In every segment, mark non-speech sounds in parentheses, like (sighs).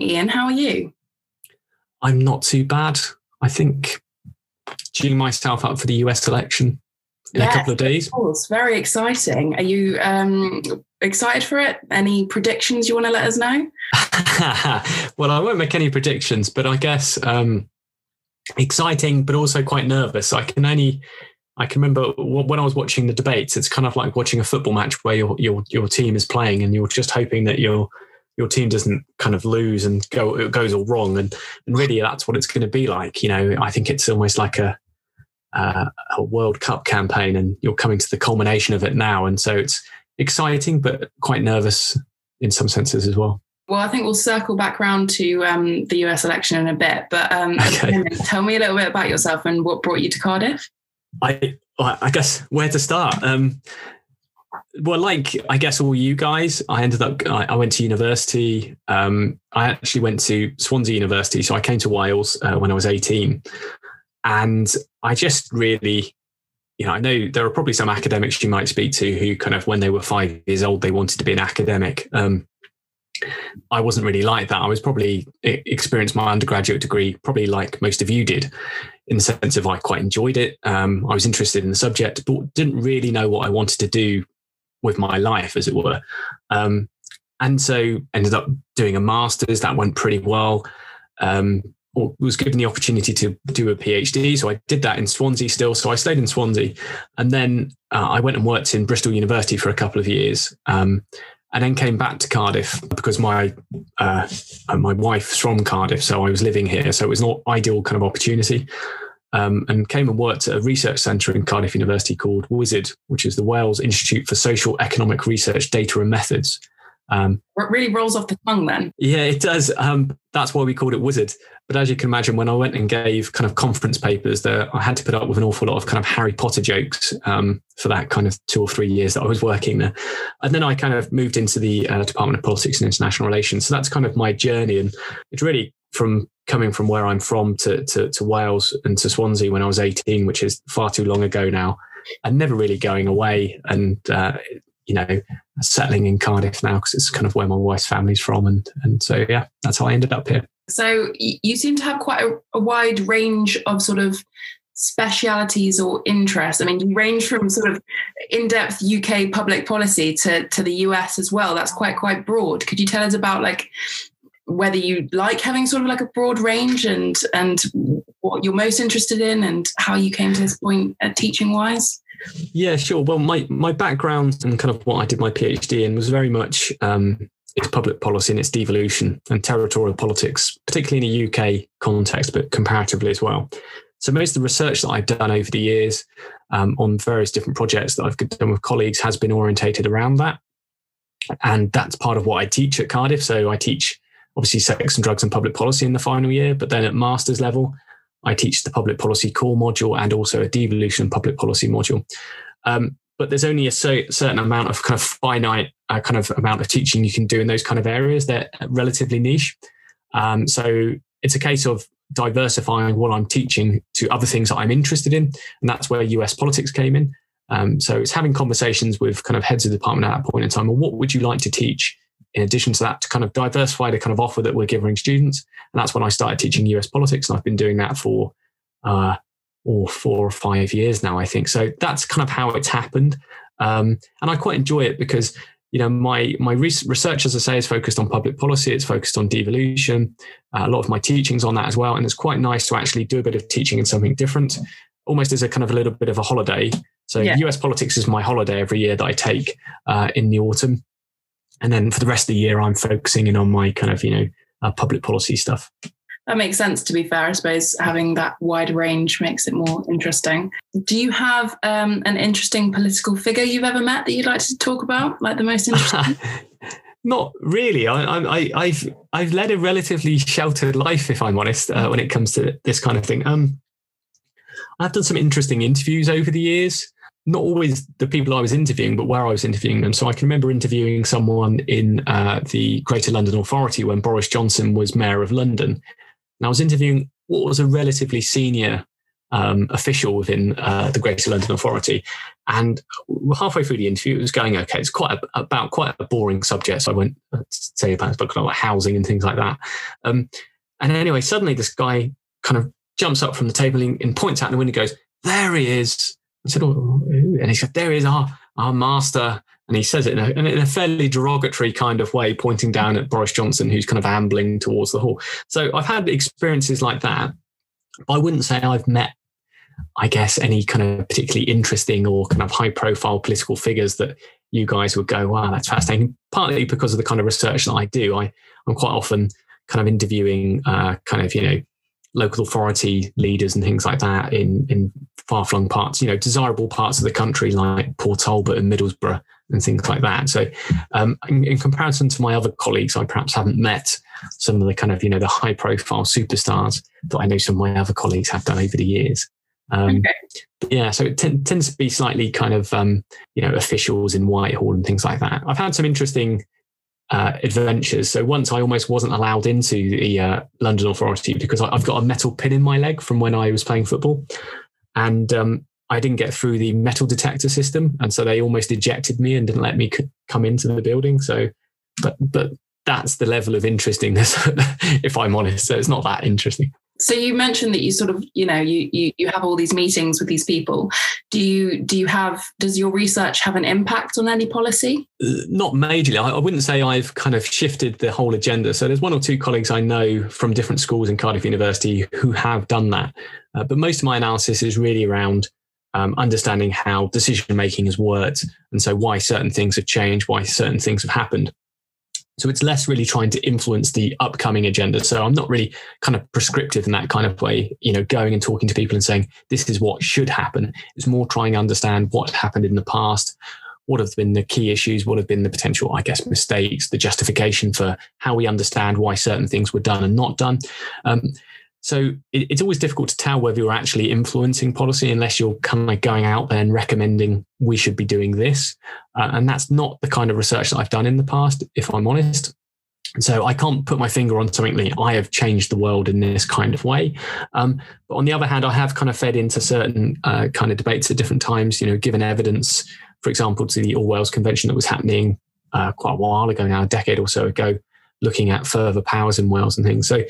morning, Ian. How are you? I'm not too bad. I think tuning myself up for the US election in yes, a couple of days. Of course, very exciting. Are you um, excited for it? Any predictions you want to let us know? (laughs) well, I won't make any predictions, but I guess um, exciting, but also quite nervous. I can only I can remember when I was watching the debates. It's kind of like watching a football match where your your your team is playing, and you're just hoping that your your team doesn't kind of lose and go it goes all wrong. And and really, that's what it's going to be like. You know, I think it's almost like a uh, a World Cup campaign, and you're coming to the culmination of it now. And so it's exciting, but quite nervous in some senses as well. Well, I think we'll circle back around to um, the US election in a bit. But um, (laughs) okay. tell me a little bit about yourself and what brought you to Cardiff. I I guess where to start. Um, well, like I guess all you guys, I ended up. I, went to university. Um, I actually went to Swansea University, so I came to Wales uh, when I was eighteen, and I just really, you know, I know there are probably some academics you might speak to who kind of when they were five years old they wanted to be an academic. Um, I wasn't really like that. I was probably experienced my undergraduate degree probably like most of you did, in the sense of I quite enjoyed it. Um, I was interested in the subject, but didn't really know what I wanted to do with my life, as it were. Um, and so ended up doing a master's that went pretty well. Um, was given the opportunity to do a PhD, so I did that in Swansea still. So I stayed in Swansea, and then uh, I went and worked in Bristol University for a couple of years. Um, and then came back to Cardiff because my uh, my wife's from Cardiff, so I was living here, so it was not ideal kind of opportunity. Um, and came and worked at a research centre in Cardiff University called WISERD, which is the Wales Institute for Social Economic Research, Data and Methods. Um, it really rolls off the tongue then. Yeah, it does. Um, that's why we called it Wizard. But as you can imagine, when I went and gave kind of conference papers, there I had to put up with an awful lot of kind of Harry Potter jokes um, for that kind of two or three years that I was working there. And then I kind of moved into the uh, Department of Politics and International Relations. So that's kind of my journey, and it's really from coming from where I'm from to, to, to Wales and to Swansea when I was 18, which is far too long ago now, and never really going away. And uh, you know, settling in Cardiff now because it's kind of where my wife's family's from, and and so yeah, that's how I ended up here. So you seem to have quite a, a wide range of sort of specialities or interests? I mean, you range from sort of in-depth UK public policy to to the US as well. That's quite quite broad. Could you tell us about like whether you like having sort of like a broad range and and what you're most interested in and how you came to this point at teaching wise? Yeah, sure. Well, my my background and kind of what I did my PhD in was very much um, its public policy and its devolution and territorial politics, particularly in a UK context, but comparatively as well. So most of the research that I've done over the years um, on various different projects that I've done with colleagues has been orientated around that, and that's part of what I teach at Cardiff. So I teach obviously sex and drugs and public policy in the final year, but then at master's level, I teach the public policy core module and also a devolution public policy module. Um, but there's only a certain amount of kind of finite uh, kind of amount of teaching you can do in those kind of areas. They're relatively niche. Um, so it's a case of diversifying what I'm teaching to other things that I'm interested in. And that's where US politics came in. Um, so it's having conversations with kind of heads of department at that point in time. Well, what would you like to teach in addition to that to kind of diversify the kind of offer that we're giving students. And that's when I started teaching US politics. And I've been doing that for uh, or four or five years now, I think. So that's kind of how it's happened. Um, and I quite enjoy it because, you know, my, my research, as I say, is focused on public policy. It's focused on devolution. Uh, a lot of my teaching's on that as well. And it's quite nice to actually do a bit of teaching in something different, almost as a kind of a little bit of a holiday. So yeah. US politics is my holiday every year that I take uh, in the autumn. And then for the rest of the year, I'm focusing in on my kind of, you know, uh, public policy stuff. That makes sense, to be fair. I suppose having that wide range makes it more interesting. Do you have um, an interesting political figure you've ever met that you'd like to talk about, like the most interesting? (laughs) Not really. I, I, have I've led a relatively sheltered life, if I'm honest, uh, when it comes to this kind of thing. Um, I've done some interesting interviews over the years not always the people I was interviewing, but where I was interviewing them. So I can remember interviewing someone in uh, the Greater London Authority when Boris Johnson was mayor of London. And I was interviewing what was a relatively senior um, official within uh, the Greater London Authority. And halfway through the interview, it was going okay. It's quite a, about quite a boring subject. So I won't uh, say about but kind of like housing and things like that. Um, and anyway, suddenly this guy kind of jumps up from the table and, and points out the window and goes, There he is. I said, oh, and he said, There is our, our master. And he says it in a, in a, fairly derogatory kind of way, pointing down at Boris Johnson, who's kind of ambling towards the hall. So I've had experiences like that. I wouldn't say I've met I guess, any kind of particularly interesting or kind of high profile political figures that you guys would go, wow, that's fascinating. Partly because of the kind of research that I do. I, I'm quite often kind of interviewing uh, kind of, you know, local authority leaders and things like that in, in far flung parts, you know, desirable parts of the country like Port Talbot and Middlesbrough and things like that. So, um, in, in, comparison to my other colleagues, I perhaps haven't met some of the kind of, you know, the high profile superstars that I know some of my other colleagues have done over the years. Um, okay. Yeah, so it t- tends to be slightly kind of um, you know officials in Whitehall and things like that. I've had some interesting uh, adventures. So once I almost wasn't allowed into the uh, London Authority because I, have got a metal pin in my leg from when I was playing football, and um, I didn't get through the metal detector system, and so they almost ejected me and didn't let me c- come into the building. So, but but that's the level of interestingness, (laughs) if I'm honest. So it's not that interesting so you mentioned that you sort of you know you, you you have all these meetings with these people. Do you do you have does your research have an impact on any policy? Uh, not majorly. I, I, wouldn't say i've kind of shifted the whole agenda. So there's one or two colleagues i know from different schools in cardiff university who have done that. Uh, but most of my analysis is really around um, understanding how decision making has worked and so why certain things have changed why certain things have happened so it's less really trying to influence the upcoming agenda. So I'm not really kind of prescriptive in that kind of way, you know, going and talking to people and saying, this is what should happen. It's more trying to understand what happened in the past. What have been the key issues? What have been the potential, I guess, mistakes, the justification for how we understand why certain things were done and not done. Um, so it, it's always difficult to tell whether you're actually influencing policy unless you're kind of going out there and recommending we should be doing this. Uh, and that's not the kind of research that I've done in the past, if I'm honest. So I can't put my finger on something like I have changed the world in this kind of way. Um, but on the other hand, I have kind of fed into certain uh, kind of debates at different times. You know, given evidence, for example, to the All Wales Convention that was happening uh, quite a while ago now, a decade or so ago, looking at further powers in Wales and things. So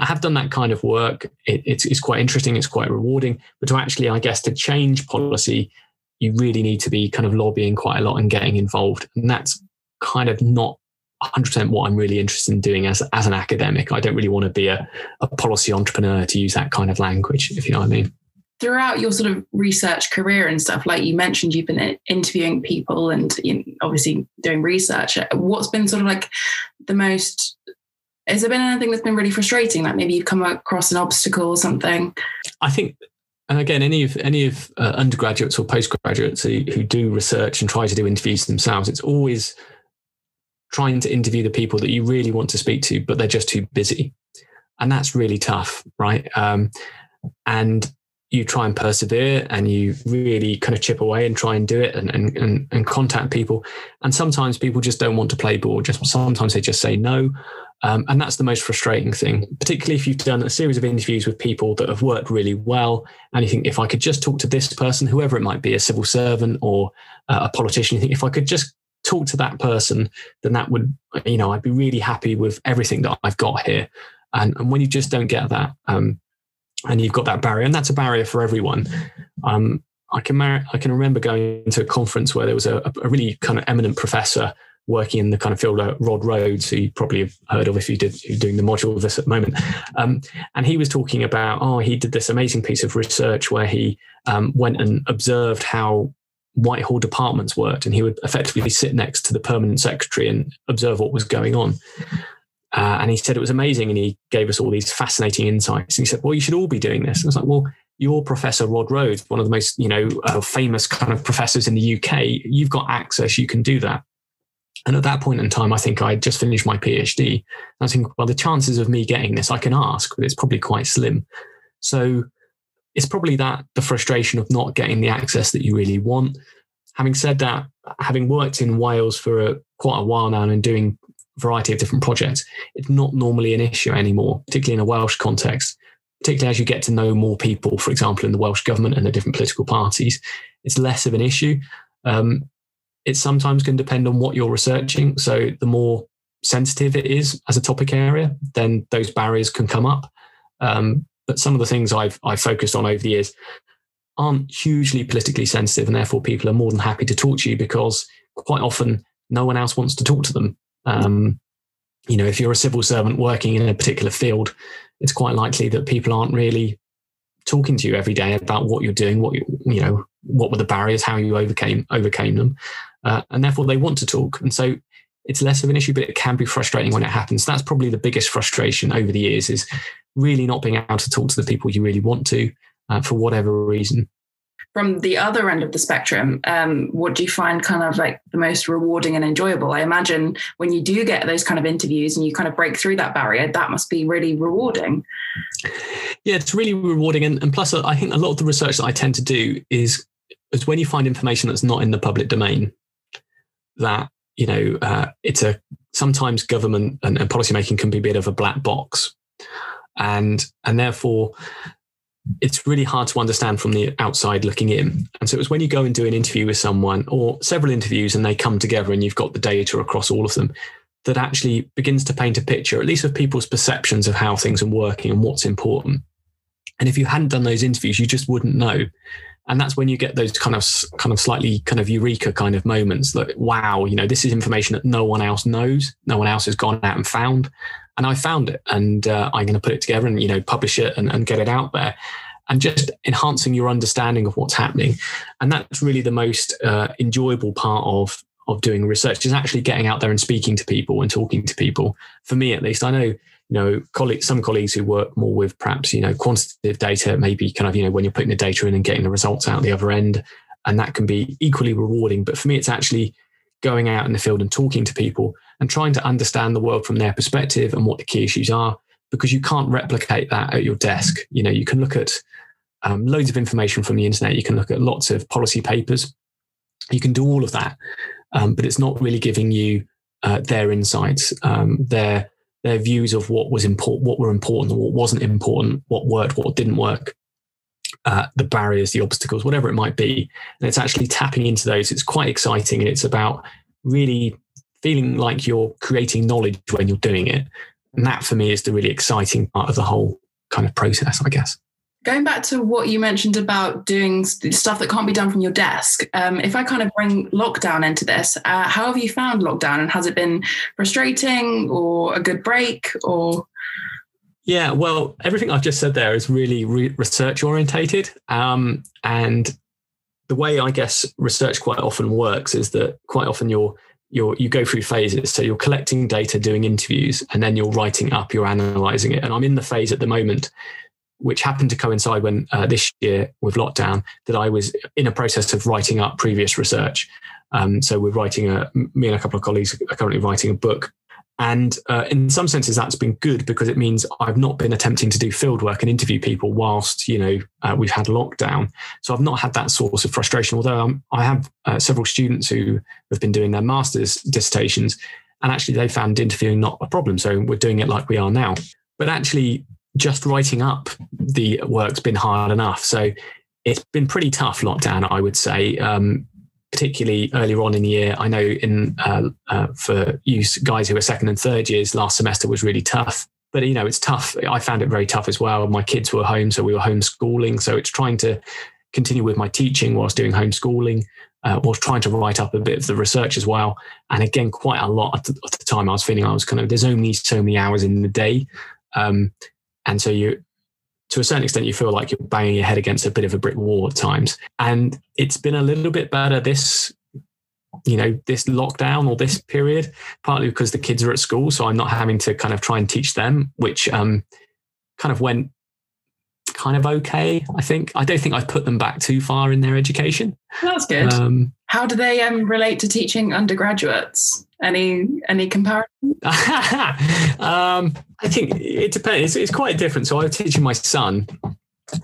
I have done that kind of work. It, it's, it's quite interesting. It's quite rewarding. But to actually, I guess, to change policy, you really need to be kind of lobbying quite a lot and getting involved. And that's kind of not 100% what I'm really interested in doing as, as an academic. I don't really want to be a, a policy entrepreneur to use that kind of language, if you know what I mean. Throughout your sort of research career and stuff, like you mentioned, you've been interviewing people and you know, obviously doing research. What's been sort of like the most has there been anything that's been really frustrating? Like maybe you've come across an obstacle or something? I think and again, any of any of uh, undergraduates or postgraduates who, who do research and try to do interviews themselves, it's always trying to interview the people that you really want to speak to, but they're just too busy, and that's really tough, right? Um, and you try and persevere and you really kind of chip away and try and do it and, and, and, and contact people. And sometimes people just don't want to play ball. Just sometimes they just say no. Um, and that's the most frustrating thing, particularly if you've done a series of interviews with people that have worked really well. And you think, if I could just talk to this person, whoever it might be, a civil servant or uh, a politician, you think, if I could just talk to that person, then that would, you know, I'd be really happy with everything that I've got here. And, and when you just don't get that, um, and you've got that barrier, and that's a barrier for everyone. Um, I can mar- I can remember going to a conference where there was a, a really kind of eminent professor working in the kind of field of Rod Rhodes, who you probably have heard of if you did you're doing the module with us at the moment. Um, and he was talking about, oh, he did this amazing piece of research where he um, went and observed how Whitehall departments worked, and he would effectively sit next to the permanent secretary and observe what was going on. Uh, and he said it was amazing, and he gave us all these fascinating insights. And he said, "Well, you should all be doing this." And I was like, "Well, you're Professor Rod Rhodes, one of the most you know uh, famous kind of professors in the UK. You've got access; you can do that." And at that point in time, I think I had just finished my PhD. I think, well, the chances of me getting this, I can ask, but it's probably quite slim. So it's probably that the frustration of not getting the access that you really want. Having said that, having worked in Wales for a, quite a while now and doing variety of different projects, it's not normally an issue anymore, particularly in a Welsh context. particularly as you get to know more people, for example, in the Welsh government and the different political parties, it's less of an issue. Um, it sometimes can depend on what you're researching. So the more sensitive it is as a topic area, then those barriers can come up. Um, but some of the things I've I've focused on over the years aren't hugely politically sensitive, and therefore people are more than happy to talk to you because quite often no one else wants to talk to them. Um, you know, if you're a civil servant working in a particular field, it's quite likely that people aren't really talking to you every day about what you're doing, what you, you know, what were the barriers, how you overcame overcame them, uh, and therefore they want to talk. And so it's less of an issue, but it can be frustrating when it happens. That's probably the biggest frustration over the years is really not being able to talk to the people you really want to uh, for whatever reason from the other end of the spectrum, um, what do you find kind of like the most rewarding and enjoyable? I imagine when you do get those kind of interviews and you kind of break through that barrier, that must be really rewarding. Yeah, it's really rewarding. And, and plus, I think a lot of the research that I tend to do is, is when you find information that's not in the public domain, that, you know, uh, it's a sometimes government and, and policymaking can be a bit of a black box. And, and therefore, it's really hard to understand from the outside looking in. And so it was when you go and do an interview with someone or several interviews and they come together and you've got the data across all of them that actually begins to paint a picture, at least of people's perceptions of how things are working and what's important. And if you hadn't done those interviews, you just wouldn't know. And that's when you get those kind of kind of slightly kind of eureka kind of moments that wow, you know, this is information that no one else knows, no one else has gone out and found and I found it, and uh, I'm going to put it together and you know publish it and, and get it out there, and just enhancing your understanding of what's happening, and that's really the most uh, enjoyable part of of doing research is actually getting out there and speaking to people and talking to people. For me, at least, I know you know colleagues, some colleagues who work more with perhaps you know quantitative data, maybe kind of you know when you're putting the data in and getting the results out the other end, and that can be equally rewarding. But for me, it's actually going out in the field and talking to people and trying to understand the world from their perspective and what the key issues are because you can't replicate that at your desk. You know, you can look at um, loads of information from the internet. You can look at lots of policy papers. You can do all of that, um, but it's not really giving you uh, their insights, um, their their views of what was important, what were important, what wasn't important, what worked, what didn't work, uh, the barriers, the obstacles, whatever it might be. And it's actually tapping into those. It's quite exciting, and it's about really feeling like you're creating knowledge when you're doing it. And that for me is the really exciting part of the whole kind of process, I guess. Going back to what you mentioned about doing stuff that can't be done from your desk, um, if I kind of bring lockdown into this, uh, how have you found lockdown and has it been frustrating or a good break or? Yeah, well, everything I've just said there is really re- research orientated. Um, and the way I guess research quite often works is that quite often you're you're, you go through phases. So you're collecting data, doing interviews, and then you're writing up, you're analyzing it. And I'm in the phase at the moment, which happened to coincide when uh, this year with lockdown, that I was in a process of writing up previous research. Um, so we're writing a, me and a couple of colleagues are currently writing a book and uh, in some senses, that's been good because it means I've not been attempting to do field work and interview people whilst you know uh, we've had lockdown. So I've not had that source of frustration. Although um, I have uh, several students who have been doing their masters dissertations, and actually they found interviewing not a problem. So we're doing it like we are now. But actually, just writing up the work's been hard enough. So it's been pretty tough lockdown, I would say. Um, particularly earlier on in the year. I know in uh, uh, for you guys who are second and third years, last semester was really tough. But you know, it's tough. I found it very tough as well. My kids were home, so we were homeschooling. So it's trying to continue with my teaching whilst doing homeschooling. Uh, whilst trying to write up a bit of the research as well. And again, quite a lot at the, at the time I was feeling I was kind of, there's only so many hours in the day. Um, and so you, to a certain extent, you feel like you're banging your head against a bit of a brick wall at times. And it's been a little bit better this, you know, this lockdown or this period, partly because the kids are at school. So I'm not having to kind of try and teach them, which um, kind of went kind of okay, I think. I don't think I've put them back too far in their education. That's good. Um, How do they um, relate to teaching undergraduates? Any any comparison? (laughs) um, I think it depends. It's, it's quite different. So I'm teaching my son,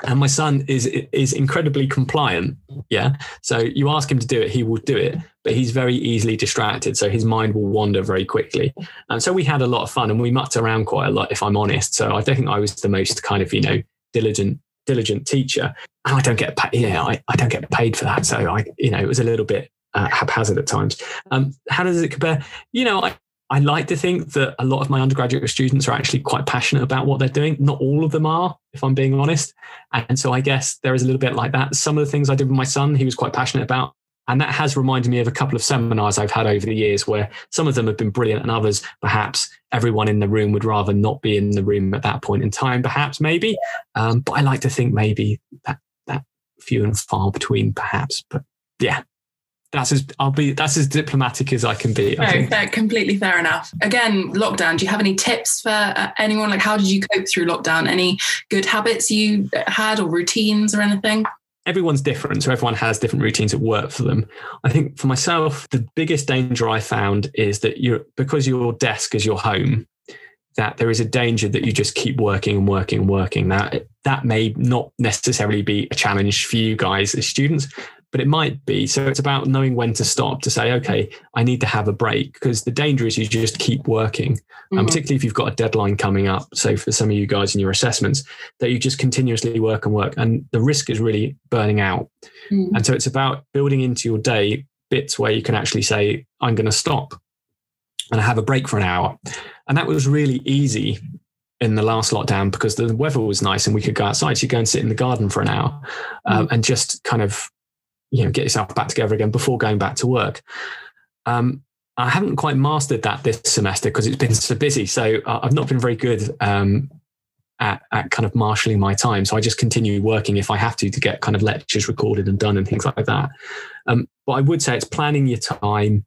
and my son is is incredibly compliant. Yeah. So you ask him to do it, he will do it, but he's very easily distracted. So his mind will wander very quickly. And so we had a lot of fun and we mucked around quite a lot, if I'm honest. So I don't think I was the most kind of, you know, diligent diligent teacher. And I don't get paid, know, I, I don't get paid for that. So I, you know, it was a little bit uh, haphazard at times. Um, how does it compare? You know, I, I like to think that a lot of my undergraduate students are actually quite passionate about what they're doing. Not all of them are, if I'm being honest. And so I guess there is a little bit like that. Some of the things I did with my son, he was quite passionate about. And that has reminded me of a couple of seminars I've had over the years where some of them have been brilliant and others, perhaps everyone in the room would rather not be in the room at that point in time, perhaps, maybe. Um, but I like to think maybe that, that few and far between, perhaps. But yeah, that's as I'll be that's as diplomatic as I can be. I no, fair, completely fair enough. Again, lockdown. Do you have any tips for uh, anyone? Like, how did you cope through lockdown? Any good habits you had or routines or anything? Everyone's different, so everyone has different routines that work for them. I think for myself, the biggest danger I found is that you're because your desk is your home. That there is a danger that you just keep working and working and working. That that may not necessarily be a challenge for you guys as students, but it might be. So it's about knowing when to stop to say, okay, I need to have a break because the danger is you just keep working. Mm-hmm. And particularly if you've got a deadline coming up, so for some of you guys in your assessments, that you just continuously work and work. And the risk is really burning out. Mm-hmm. And so it's about building into your day bits where you can actually say, I'm going to stop and have a break for an hour. And that was really easy in the last lockdown because the weather was nice and we could go outside. So you go and sit in the garden for an hour um, mm. and just kind of you know get yourself back together again before going back to work. Um, I haven't quite mastered that this semester because it's been so busy. So uh, I've not been very good um, at, at, kind of marshalling my time. So I just continue working if I have to to get kind of lectures recorded and done and things like that. Um, but I would say it's planning your time,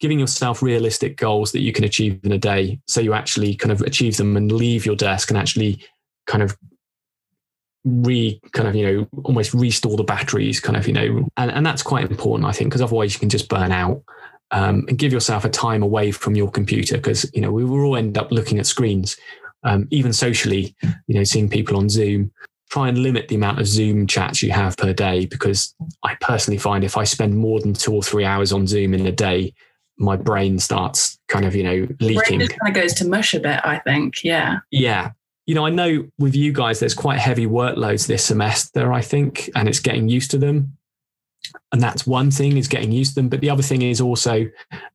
giving yourself realistic goals that you can achieve in a day. So you actually kind of achieve them and leave your desk and actually kind of re kind of you know almost restore the batteries kind of you know and, and that's quite important i think because otherwise you can just burn out um, and give yourself a time away from your computer because you know we will all end up looking at screens um, even socially you know seeing people on zoom try and limit the amount of zoom chats you have per day because i personally find if i spend more than two or three hours on zoom in a day my brain starts kind of you know leaking. Brain kind of goes to mush a bit. I think, yeah. Yeah, you know, I know with you guys, there's quite heavy workloads this semester, I think, and it's getting used to them. And that's one thing is getting used to them. But the other thing is also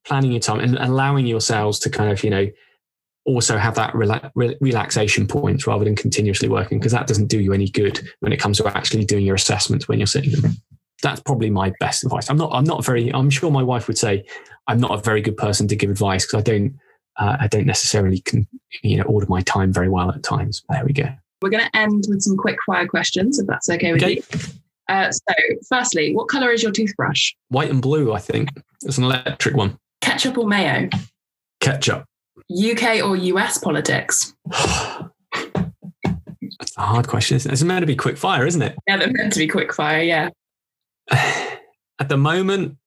planning your time and allowing yourselves to kind of, you know, also have that rela- re- relaxation point rather than continuously working, because that doesn't do you any good when it comes to actually doing your assessments when you're sitting. That's probably my best advice. I'm not, I'm not very, I'm sure my wife would say I'm not a very good person to give advice because I don't, uh, I don't necessarily can, you know, order my time very well at times. There we go. We're going to end with some quick fire questions, if that's okay with okay. you. Uh, so, firstly, what color is your toothbrush? White and blue, I think. It's an electric one. Ketchup or mayo? Ketchup. UK or US politics? (sighs) That's a hard question. It's meant to be quick fire, isn't it? Yeah, they're meant to be quick fire, yeah. (sighs) At the moment.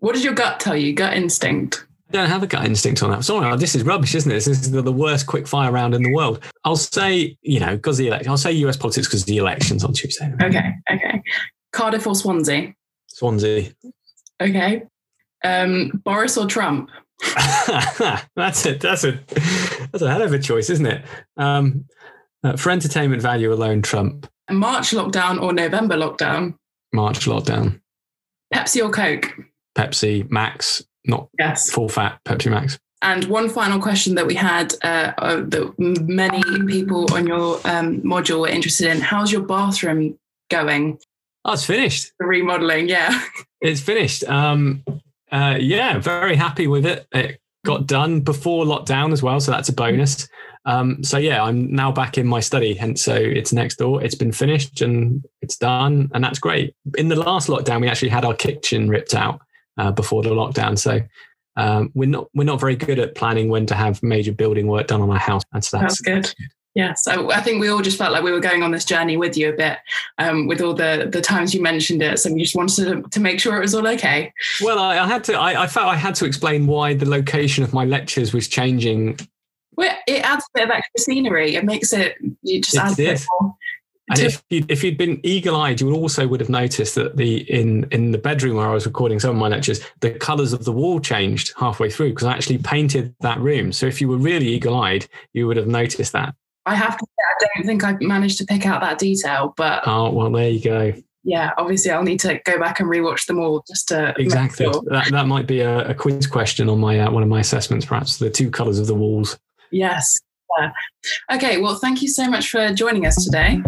What does your gut tell you? Gut instinct? I don't have a gut instinct on that. Sorry, this is rubbish, isn't it? This is the, worst quick fire round in the world. I'll say, you know, because the election. I'll say US politics because the elections on Tuesday. Okay, okay. Cardiff or Swansea? Swansea. Okay. Um, Boris or Trump? (laughs) that's it. That's a that's a hell of a choice, isn't it? Um, uh, for entertainment value alone, Trump. March lockdown or November lockdown? March lockdown. Pepsi or Coke? Pepsi Max not yes. full fat Pepsi Max. And one final question that we had uh, uh, that many people on your um, module were interested in: How's your bathroom going? Oh, it's finished. The remodeling, yeah. It's finished. Um, uh, yeah, very happy with it. It got done before lockdown as well, so that's a bonus. Um, so yeah, I'm now back in my study, and so it's next door. It's been finished and it's done, and that's great. In the last lockdown, we actually had our kitchen ripped out, uh, before the lockdown. So um, we're not we're not very good at planning when to have major building work done on our house, that's, that's good. That's good. Yeah, so I think we all just felt like we were going on this journey with you a bit, um, with all the the times you mentioned it. So we just wanted to, to make sure it was all okay. Well, I, I had to. I, I, felt I had to explain why the location of my lectures was changing. Well, it adds a bit of extra scenery. It makes it. You just it add a bit more and if you if you'd been eagle-eyed, you also would have noticed that the in in the bedroom where I was recording some of my lectures, the colours of the wall changed halfway through because I actually painted that room. So if you were really eagle-eyed, you would have noticed that. I have to say, I don't think I managed to pick out that detail, but oh well, there you go. Yeah, obviously, I'll need to go back and rewatch them all just to exactly. Sure. That that might be a, a quiz question on my uh, one of my assessments, perhaps the two colours of the walls. Yes. Yeah. Okay. Well, thank you so much for joining us today.